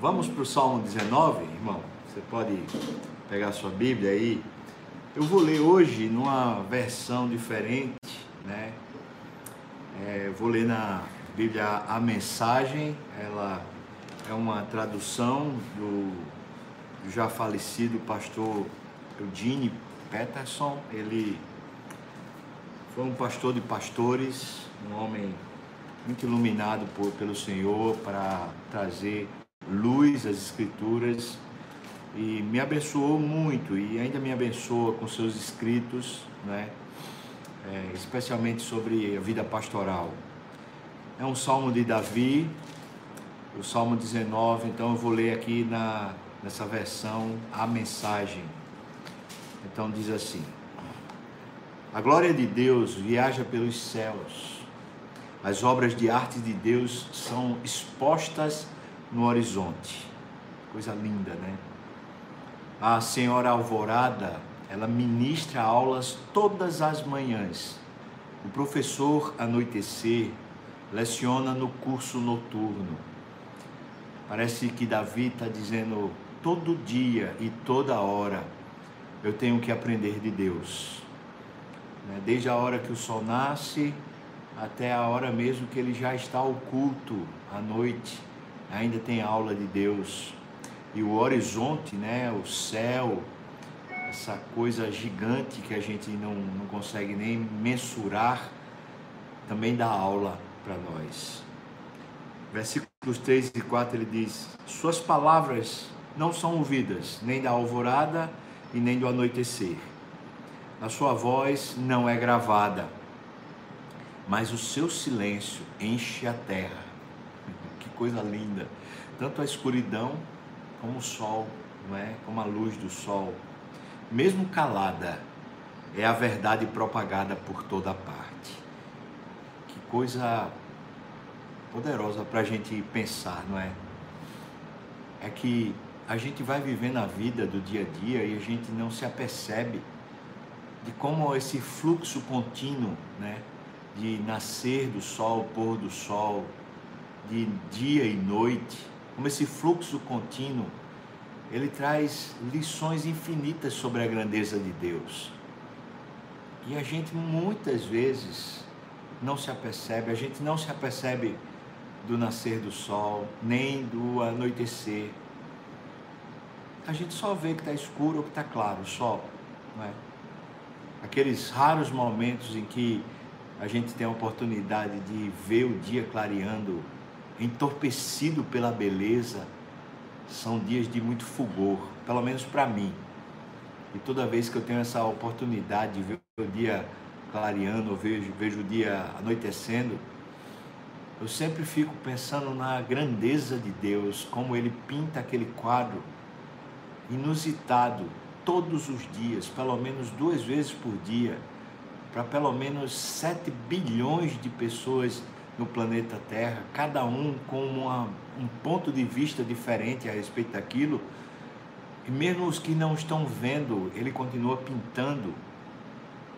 Vamos para o Salmo 19, irmão. Você pode pegar a sua Bíblia aí. Eu vou ler hoje numa versão diferente, né? É, vou ler na Bíblia a mensagem. Ela é uma tradução do, do já falecido pastor Eugene Peterson. Ele foi um pastor de pastores, um homem muito iluminado por, pelo Senhor para trazer luz às Escrituras e me abençoou muito e ainda me abençoa com seus escritos, né? É, especialmente sobre a vida pastoral. É um salmo de Davi, o salmo 19, então eu vou ler aqui na, nessa versão a mensagem. Então diz assim: A glória de Deus viaja pelos céus as obras de arte de Deus são expostas no horizonte. Coisa linda, né? A senhora Alvorada, ela ministra aulas todas as manhãs. O professor Anoitecer leciona no curso noturno. Parece que Davi está dizendo todo dia e toda hora eu tenho que aprender de Deus. Né? Desde a hora que o sol nasce até a hora mesmo que ele já está oculto à noite, ainda tem aula de Deus. E o horizonte, né, o céu, essa coisa gigante que a gente não, não consegue nem mensurar, também dá aula para nós. Versículos 3 e 4 ele diz: Suas palavras não são ouvidas, nem da alvorada e nem do anoitecer. A sua voz não é gravada mas o seu silêncio enche a terra. Coisa linda! Tanto a escuridão como o sol, não é? Como a luz do sol, mesmo calada, é a verdade propagada por toda parte. Que coisa poderosa para a gente pensar, não é? É que a gente vai vivendo a vida do dia a dia e a gente não se apercebe de como esse fluxo contínuo, né? de nascer do sol, pôr do sol, de dia e noite, como esse fluxo contínuo, ele traz lições infinitas sobre a grandeza de Deus. E a gente muitas vezes não se apercebe, a gente não se apercebe do nascer do sol, nem do anoitecer. A gente só vê que está escuro ou que está claro, sol, não é? Aqueles raros momentos em que a gente tem a oportunidade de ver o dia clareando, entorpecido pela beleza, são dias de muito fulgor, pelo menos para mim. E toda vez que eu tenho essa oportunidade de ver o dia clareando, eu vejo, vejo o dia anoitecendo, eu sempre fico pensando na grandeza de Deus, como Ele pinta aquele quadro inusitado todos os dias, pelo menos duas vezes por dia para pelo menos 7 bilhões de pessoas no planeta Terra, cada um com uma, um ponto de vista diferente a respeito daquilo. E mesmo os que não estão vendo, ele continua pintando.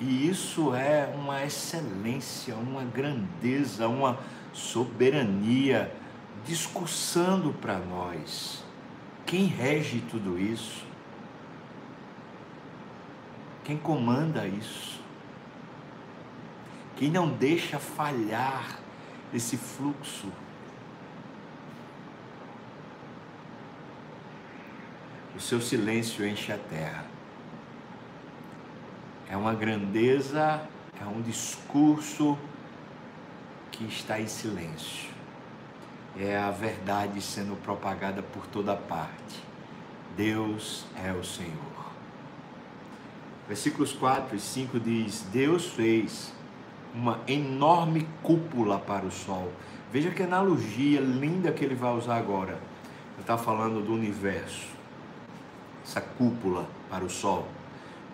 E isso é uma excelência, uma grandeza, uma soberania discursando para nós. Quem rege tudo isso? Quem comanda isso? Quem não deixa falhar esse fluxo. O seu silêncio enche a terra. É uma grandeza, é um discurso que está em silêncio. É a verdade sendo propagada por toda parte. Deus é o Senhor. Versículos 4 e 5 diz: Deus fez uma enorme cúpula para o sol. Veja que analogia linda que ele vai usar agora. Ele está falando do universo, essa cúpula para o sol,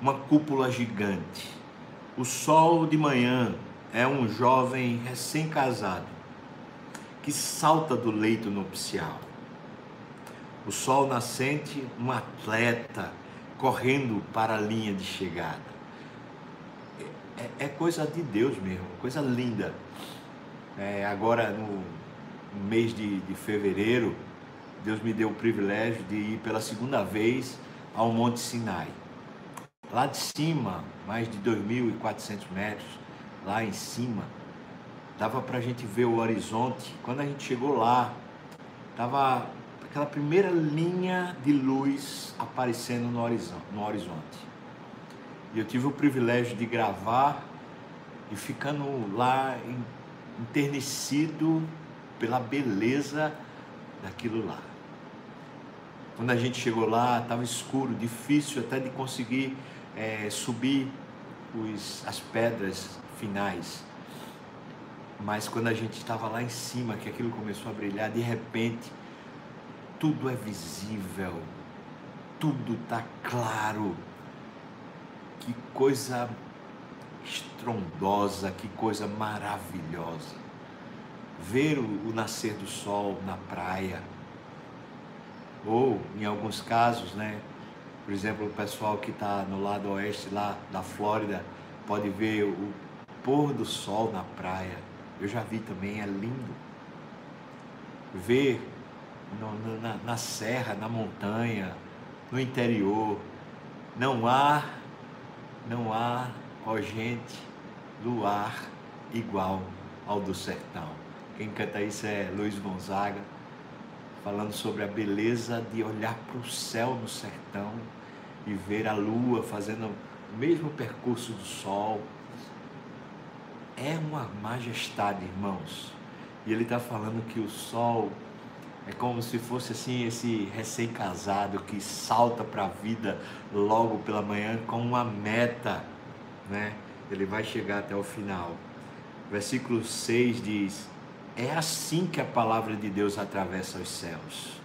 uma cúpula gigante. O sol de manhã é um jovem recém-casado que salta do leito nupcial. O sol nascente, um atleta correndo para a linha de chegada é, é coisa de Deus mesmo, coisa linda. É, agora no, mês de, de, fevereiro, Deus me deu o privilégio de ir pela segunda vez ao Monte Sinai. Lá de cima, mais de 2.400 metros, lá em cima, dava para a gente ver o horizonte. Quando a gente chegou lá, estava aquela primeira linha de luz aparecendo no horizonte. E eu tive o privilégio de gravar e ficando lá enternecido pela beleza daquilo lá. Quando a gente chegou lá, estava escuro, difícil até de conseguir é, subir os, as pedras finais. Mas quando a gente estava lá em cima, que aquilo começou a brilhar, de repente, tudo é visível, tudo está claro. Que coisa estrondosa, que coisa maravilhosa. Ver o, o nascer do sol na praia, ou em alguns casos, né? Por exemplo, o pessoal que está no lado oeste lá da Flórida pode ver o pôr do sol na praia. Eu já vi também, é lindo. Ver no, na, na serra, na montanha, no interior, não há, não há ó gente, luar igual ao do sertão. Quem canta isso é Luiz Gonzaga, falando sobre a beleza de olhar para o céu no sertão e ver a lua fazendo o mesmo percurso do sol. É uma majestade, irmãos. E ele está falando que o sol é como se fosse assim esse recém-casado que salta para a vida logo pela manhã com uma meta né? Ele vai chegar até o final. Versículo 6 diz: É assim que a palavra de Deus atravessa os céus,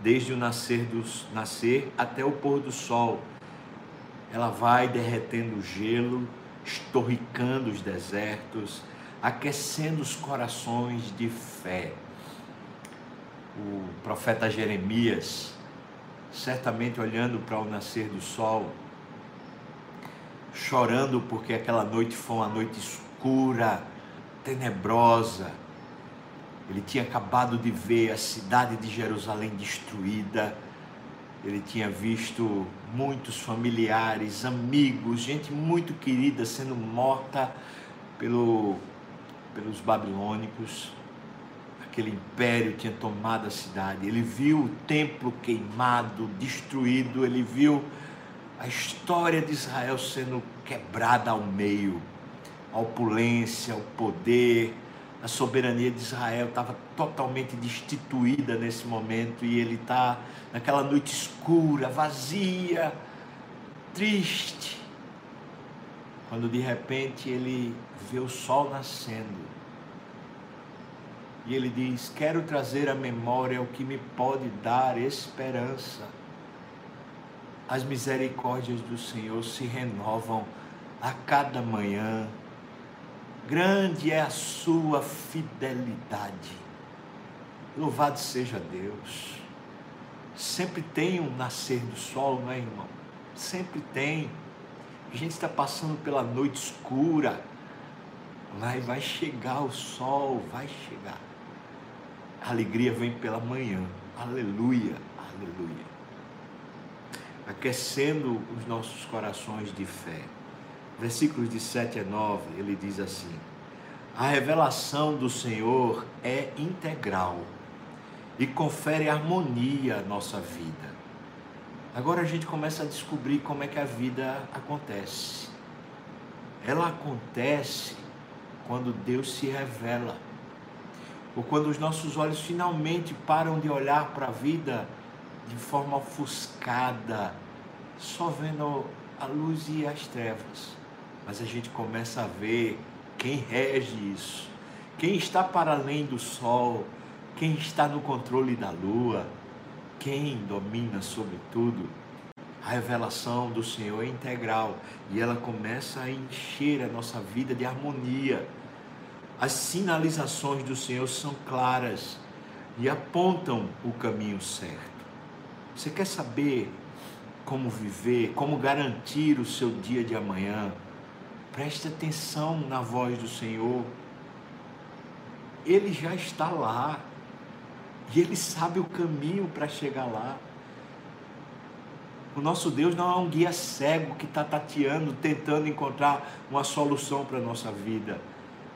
desde o nascer, dos, nascer até o pôr do sol. Ela vai derretendo o gelo, estorricando os desertos, aquecendo os corações de fé. O profeta Jeremias, certamente olhando para o nascer do sol, chorando porque aquela noite foi uma noite escura, tenebrosa. Ele tinha acabado de ver a cidade de Jerusalém destruída. Ele tinha visto muitos familiares, amigos, gente muito querida sendo morta pelo, pelos babilônicos. Aquele império tinha tomado a cidade. Ele viu o templo queimado, destruído. Ele viu a história de Israel sendo quebrada ao meio, a opulência, o poder, a soberania de Israel estava totalmente destituída nesse momento e ele está naquela noite escura, vazia, triste, quando de repente ele vê o sol nascendo e ele diz: Quero trazer à memória o que me pode dar esperança as misericórdias do Senhor se renovam a cada manhã. Grande é a sua fidelidade. Louvado seja Deus. Sempre tem um nascer do sol, não é, irmão? Sempre tem. A gente está passando pela noite escura. Vai, vai chegar o sol, vai chegar. A alegria vem pela manhã. Aleluia, aleluia aquecendo os nossos corações de fé. Versículos de 7 a 9, ele diz assim: A revelação do Senhor é integral e confere harmonia à nossa vida. Agora a gente começa a descobrir como é que a vida acontece. Ela acontece quando Deus se revela, ou quando os nossos olhos finalmente param de olhar para a vida de forma ofuscada, só vendo a luz e as trevas. Mas a gente começa a ver quem rege isso, quem está para além do sol, quem está no controle da lua, quem domina sobre tudo. A revelação do Senhor é integral e ela começa a encher a nossa vida de harmonia. As sinalizações do Senhor são claras e apontam o caminho certo. Você quer saber como viver, como garantir o seu dia de amanhã? Preste atenção na voz do Senhor. Ele já está lá. E Ele sabe o caminho para chegar lá. O nosso Deus não é um guia cego que está tateando, tentando encontrar uma solução para a nossa vida.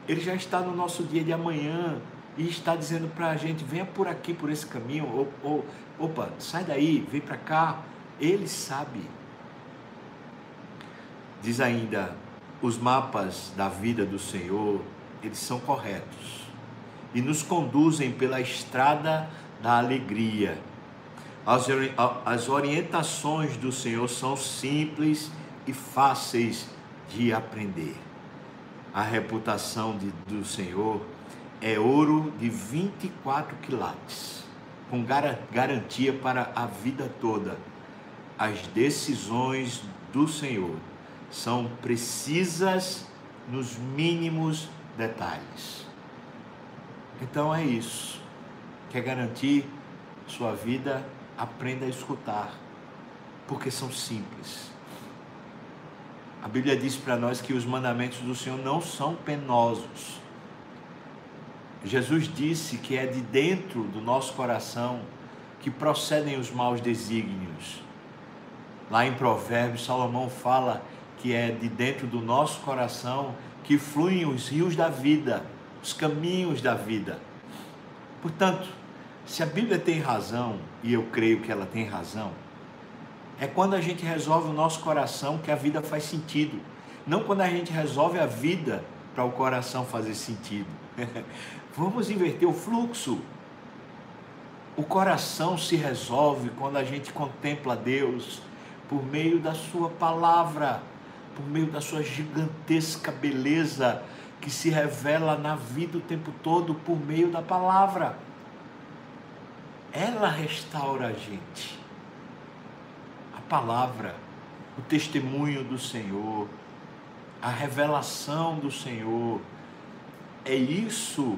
Ele já está no nosso dia de amanhã e está dizendo para a gente: venha por aqui, por esse caminho, ou, ou opa, sai daí, vem para cá. Ele sabe. Diz ainda: os mapas da vida do Senhor, eles são corretos e nos conduzem pela estrada da alegria. As, as orientações do Senhor são simples e fáceis de aprender. A reputação de, do Senhor é ouro de 24 quilates, com garantia para a vida toda. As decisões do Senhor são precisas nos mínimos detalhes. Então é isso. Quer garantir sua vida? Aprenda a escutar, porque são simples. A Bíblia diz para nós que os mandamentos do Senhor não são penosos. Jesus disse que é de dentro do nosso coração que procedem os maus desígnios. Lá em Provérbios, Salomão fala que é de dentro do nosso coração que fluem os rios da vida, os caminhos da vida. Portanto, se a Bíblia tem razão, e eu creio que ela tem razão, é quando a gente resolve o nosso coração que a vida faz sentido. Não quando a gente resolve a vida para o coração fazer sentido. Vamos inverter o fluxo. O coração se resolve quando a gente contempla Deus por meio da Sua palavra por meio da sua gigantesca beleza que se revela na vida o tempo todo por meio da palavra. Ela restaura a gente. Palavra, o testemunho do Senhor, a revelação do Senhor, é isso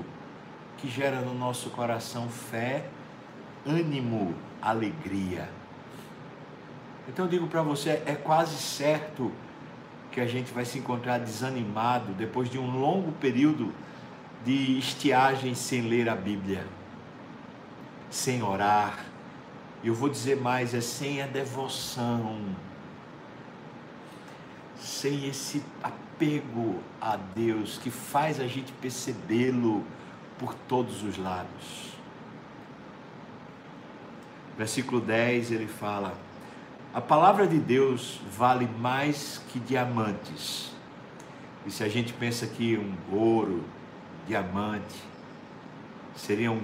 que gera no nosso coração fé, ânimo, alegria. Então eu digo para você, é quase certo que a gente vai se encontrar desanimado depois de um longo período de estiagem sem ler a Bíblia, sem orar. Eu vou dizer mais, é sem a devoção, sem esse apego a Deus que faz a gente percebê-lo por todos os lados. Versículo 10 ele fala: a palavra de Deus vale mais que diamantes. E se a gente pensa que um ouro, diamante, seriam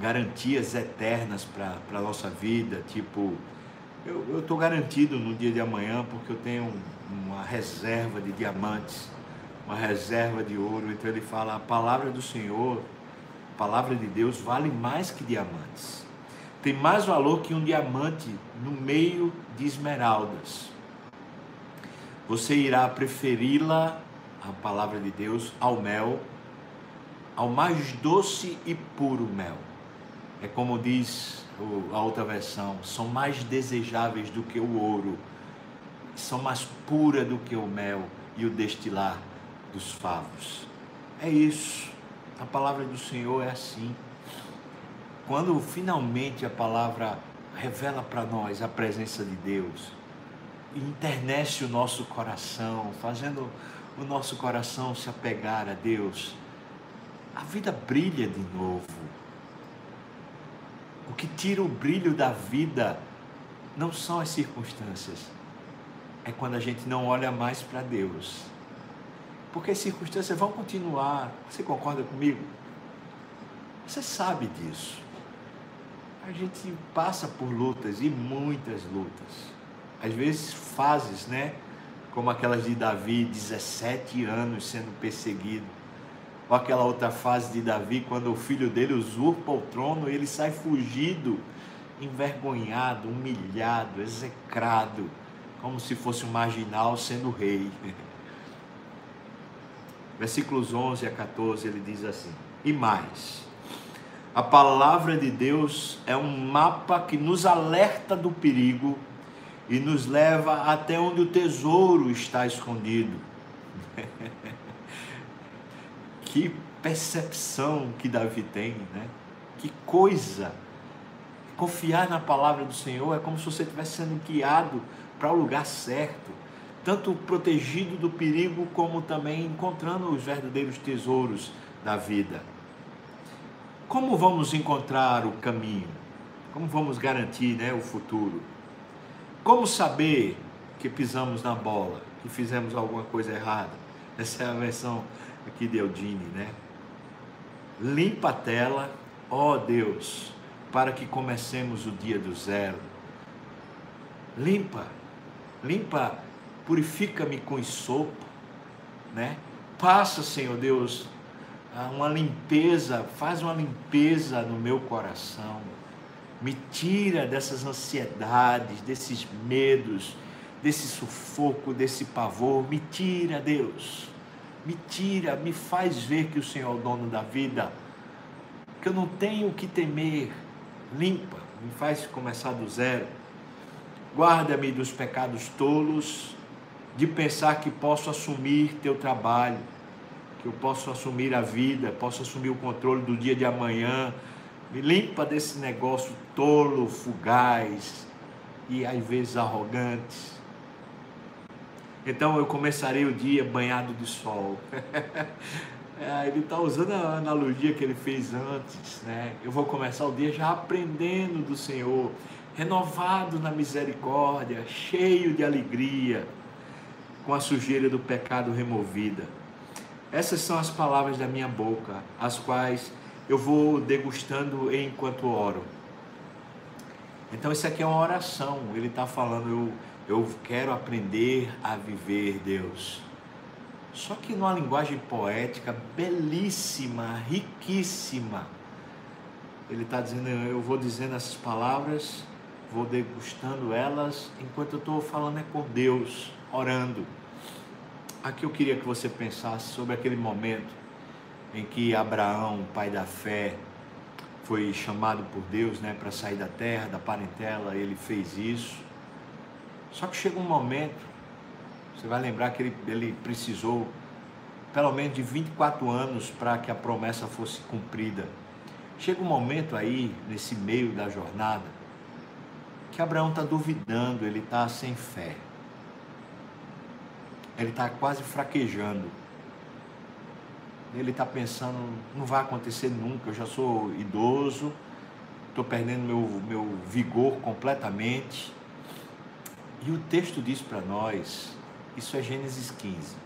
garantias eternas para a nossa vida, tipo, eu estou garantido no dia de amanhã porque eu tenho uma reserva de diamantes, uma reserva de ouro. Então ele fala: a palavra do Senhor, a palavra de Deus vale mais que diamantes tem mais valor que um diamante no meio de esmeraldas. Você irá preferi-la, a palavra de Deus, ao mel, ao mais doce e puro mel. É como diz a outra versão, são mais desejáveis do que o ouro, são mais puras do que o mel e o destilar dos favos. É isso. A palavra do Senhor é assim quando finalmente a palavra revela para nós a presença de Deus, internece o nosso coração, fazendo o nosso coração se apegar a Deus, a vida brilha de novo. O que tira o brilho da vida não são as circunstâncias, é quando a gente não olha mais para Deus. Porque as circunstâncias vão continuar. Você concorda comigo? Você sabe disso a gente passa por lutas e muitas lutas. Às vezes fases, né? Como aquelas de Davi, 17 anos sendo perseguido. Ou aquela outra fase de Davi, quando o filho dele usurpa o trono ele sai fugido, envergonhado, humilhado, execrado, como se fosse um marginal sendo rei. Versículos 11 a 14 ele diz assim: E mais a palavra de Deus é um mapa que nos alerta do perigo e nos leva até onde o tesouro está escondido. que percepção que Davi tem, né? Que coisa Confiar na palavra do Senhor é como se você estivesse sendo guiado para o lugar certo, tanto protegido do perigo, como também encontrando os verdadeiros tesouros da vida. Como vamos encontrar o caminho? Como vamos garantir né, o futuro? Como saber que pisamos na bola, que fizemos alguma coisa errada? Essa é a versão aqui de Eudine, né? Limpa a tela, ó Deus, para que comecemos o dia do zero. Limpa, limpa, purifica-me com sopo, né? Passa, Senhor Deus, uma limpeza, faz uma limpeza no meu coração. Me tira dessas ansiedades, desses medos, desse sufoco, desse pavor. Me tira, Deus. Me tira, me faz ver que o Senhor é o dono da vida. Que eu não tenho o que temer. Limpa, me faz começar do zero. Guarda-me dos pecados tolos, de pensar que posso assumir teu trabalho que eu possa assumir a vida, possa assumir o controle do dia de amanhã. Me limpa desse negócio tolo, fugaz e às vezes arrogante. Então eu começarei o dia banhado de sol. é, ele está usando a analogia que ele fez antes. Né? Eu vou começar o dia já aprendendo do Senhor, renovado na misericórdia, cheio de alegria, com a sujeira do pecado removida. Essas são as palavras da minha boca, as quais eu vou degustando enquanto oro. Então, isso aqui é uma oração. Ele está falando, eu, eu quero aprender a viver Deus. Só que numa linguagem poética belíssima, riquíssima. Ele está dizendo, eu vou dizendo essas palavras, vou degustando elas, enquanto eu estou falando é com Deus, orando. Aqui eu queria que você pensasse sobre aquele momento em que Abraão, pai da fé, foi chamado por Deus né, para sair da terra, da parentela, ele fez isso. Só que chega um momento, você vai lembrar que ele, ele precisou pelo menos de 24 anos para que a promessa fosse cumprida. Chega um momento aí, nesse meio da jornada, que Abraão está duvidando, ele está sem fé ele está quase fraquejando. Ele está pensando, não vai acontecer nunca, eu já sou idoso, estou perdendo meu, meu vigor completamente. E o texto diz para nós, isso é Gênesis 15.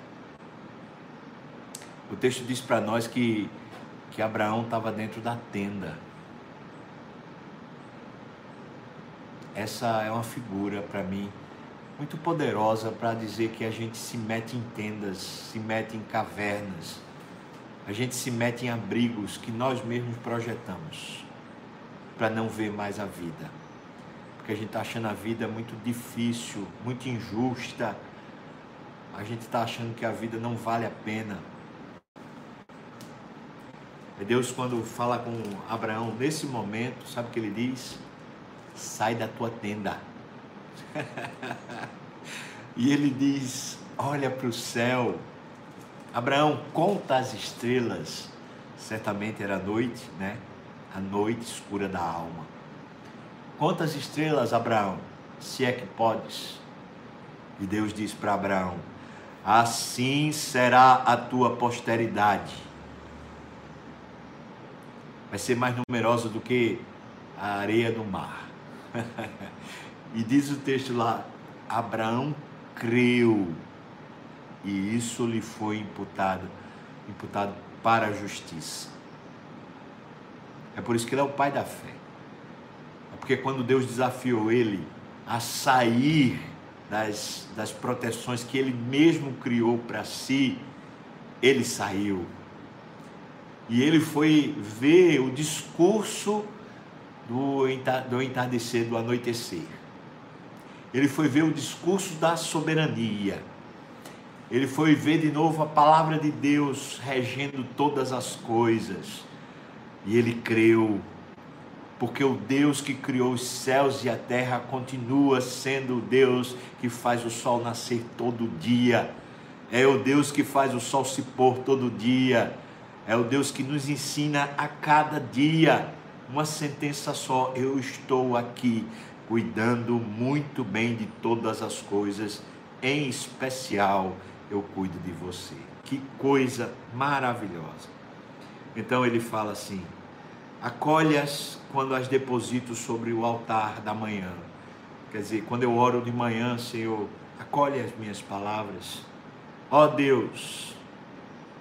O texto diz para nós que, que Abraão estava dentro da tenda. Essa é uma figura para mim muito poderosa para dizer que a gente se mete em tendas, se mete em cavernas, a gente se mete em abrigos que nós mesmos projetamos para não ver mais a vida. Porque a gente está achando a vida muito difícil, muito injusta, a gente está achando que a vida não vale a pena. É Deus, quando fala com Abraão nesse momento, sabe o que ele diz? Sai da tua tenda e ele diz: Olha para o céu. Abraão, conta as estrelas. Certamente era noite, né? A noite escura da alma. Conta as estrelas, Abraão, se é que podes. E Deus diz para Abraão: Assim será a tua posteridade. Vai ser mais numerosa do que a areia do mar. E diz o texto lá: Abraão creu e isso lhe foi imputado, imputado para a justiça. É por isso que ele é o pai da fé. Porque quando Deus desafiou ele a sair das, das proteções que ele mesmo criou para si, ele saiu. E ele foi ver o discurso do, do entardecer, do anoitecer ele foi ver o discurso da soberania. Ele foi ver de novo a palavra de Deus regendo todas as coisas. E ele creu, porque o Deus que criou os céus e a terra continua sendo o Deus que faz o sol nascer todo dia. É o Deus que faz o sol se pôr todo dia. É o Deus que nos ensina a cada dia uma sentença só: eu estou aqui cuidando muito bem de todas as coisas, em especial eu cuido de você. Que coisa maravilhosa. Então ele fala assim: acolhas quando as deposito sobre o altar da manhã. Quer dizer, quando eu oro de manhã, Senhor, acolhe as minhas palavras. Ó oh Deus,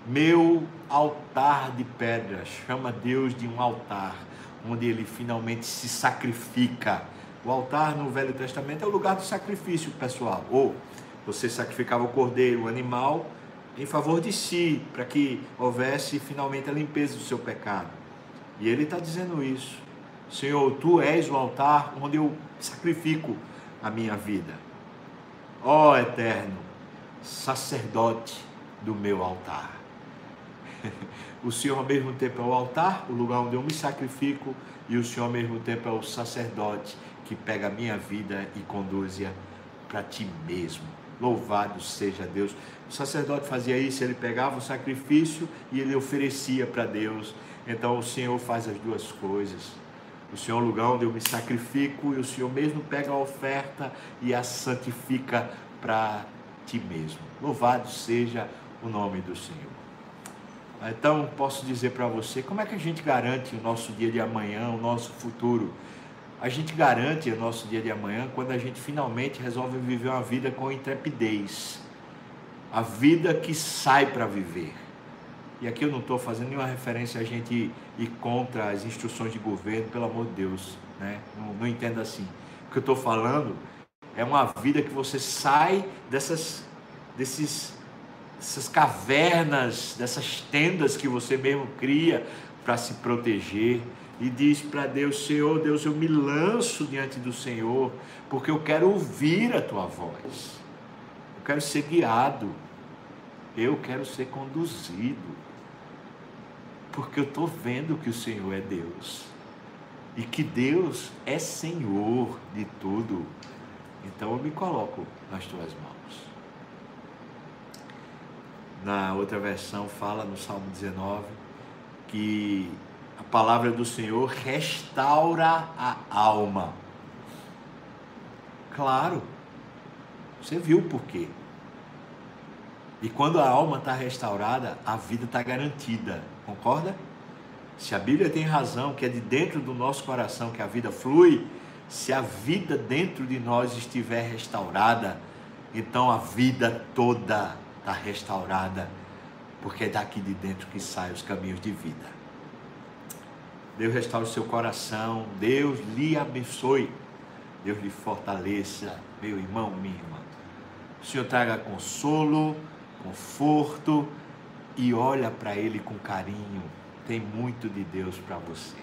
meu altar de pedras, chama Deus de um altar, onde ele finalmente se sacrifica. O altar no Velho Testamento é o lugar do sacrifício pessoal. Ou você sacrificava o cordeiro, o animal, em favor de si, para que houvesse finalmente a limpeza do seu pecado. E ele está dizendo isso. Senhor, tu és o altar onde eu sacrifico a minha vida. Ó oh, eterno, sacerdote do meu altar. O Senhor ao mesmo tempo é o altar, o lugar onde eu me sacrifico, e o Senhor ao mesmo tempo é o sacerdote que pega a minha vida e conduz-a para ti mesmo. Louvado seja Deus. O sacerdote fazia isso, ele pegava o sacrifício e ele oferecia para Deus. Então o Senhor faz as duas coisas. O Senhor é o lugar onde eu me sacrifico e o Senhor mesmo pega a oferta e a santifica para ti mesmo. Louvado seja o nome do Senhor. Então, posso dizer para você, como é que a gente garante o nosso dia de amanhã, o nosso futuro? A gente garante o nosso dia de amanhã quando a gente finalmente resolve viver uma vida com intrepidez. A vida que sai para viver. E aqui eu não estou fazendo nenhuma referência a gente ir contra as instruções de governo, pelo amor de Deus. Né? Não, não assim. O que eu estou falando é uma vida que você sai dessas, desses, dessas cavernas, dessas tendas que você mesmo cria para se proteger e diz para Deus: Senhor, Deus, eu me lanço diante do Senhor, porque eu quero ouvir a tua voz, eu quero ser guiado, eu quero ser conduzido, porque eu estou vendo que o Senhor é Deus e que Deus é Senhor de tudo. Então eu me coloco nas tuas mãos. Na outra versão fala no Salmo 19 que a palavra do Senhor restaura a alma. Claro, você viu por quê. E quando a alma está restaurada, a vida está garantida. Concorda? Se a Bíblia tem razão, que é de dentro do nosso coração que a vida flui, se a vida dentro de nós estiver restaurada, então a vida toda está restaurada, porque é daqui de dentro que saem os caminhos de vida. Deus restaure o seu coração, Deus lhe abençoe, Deus lhe fortaleça, meu irmão, minha irmã. O Senhor traga consolo, conforto e olha para Ele com carinho. Tem muito de Deus para você.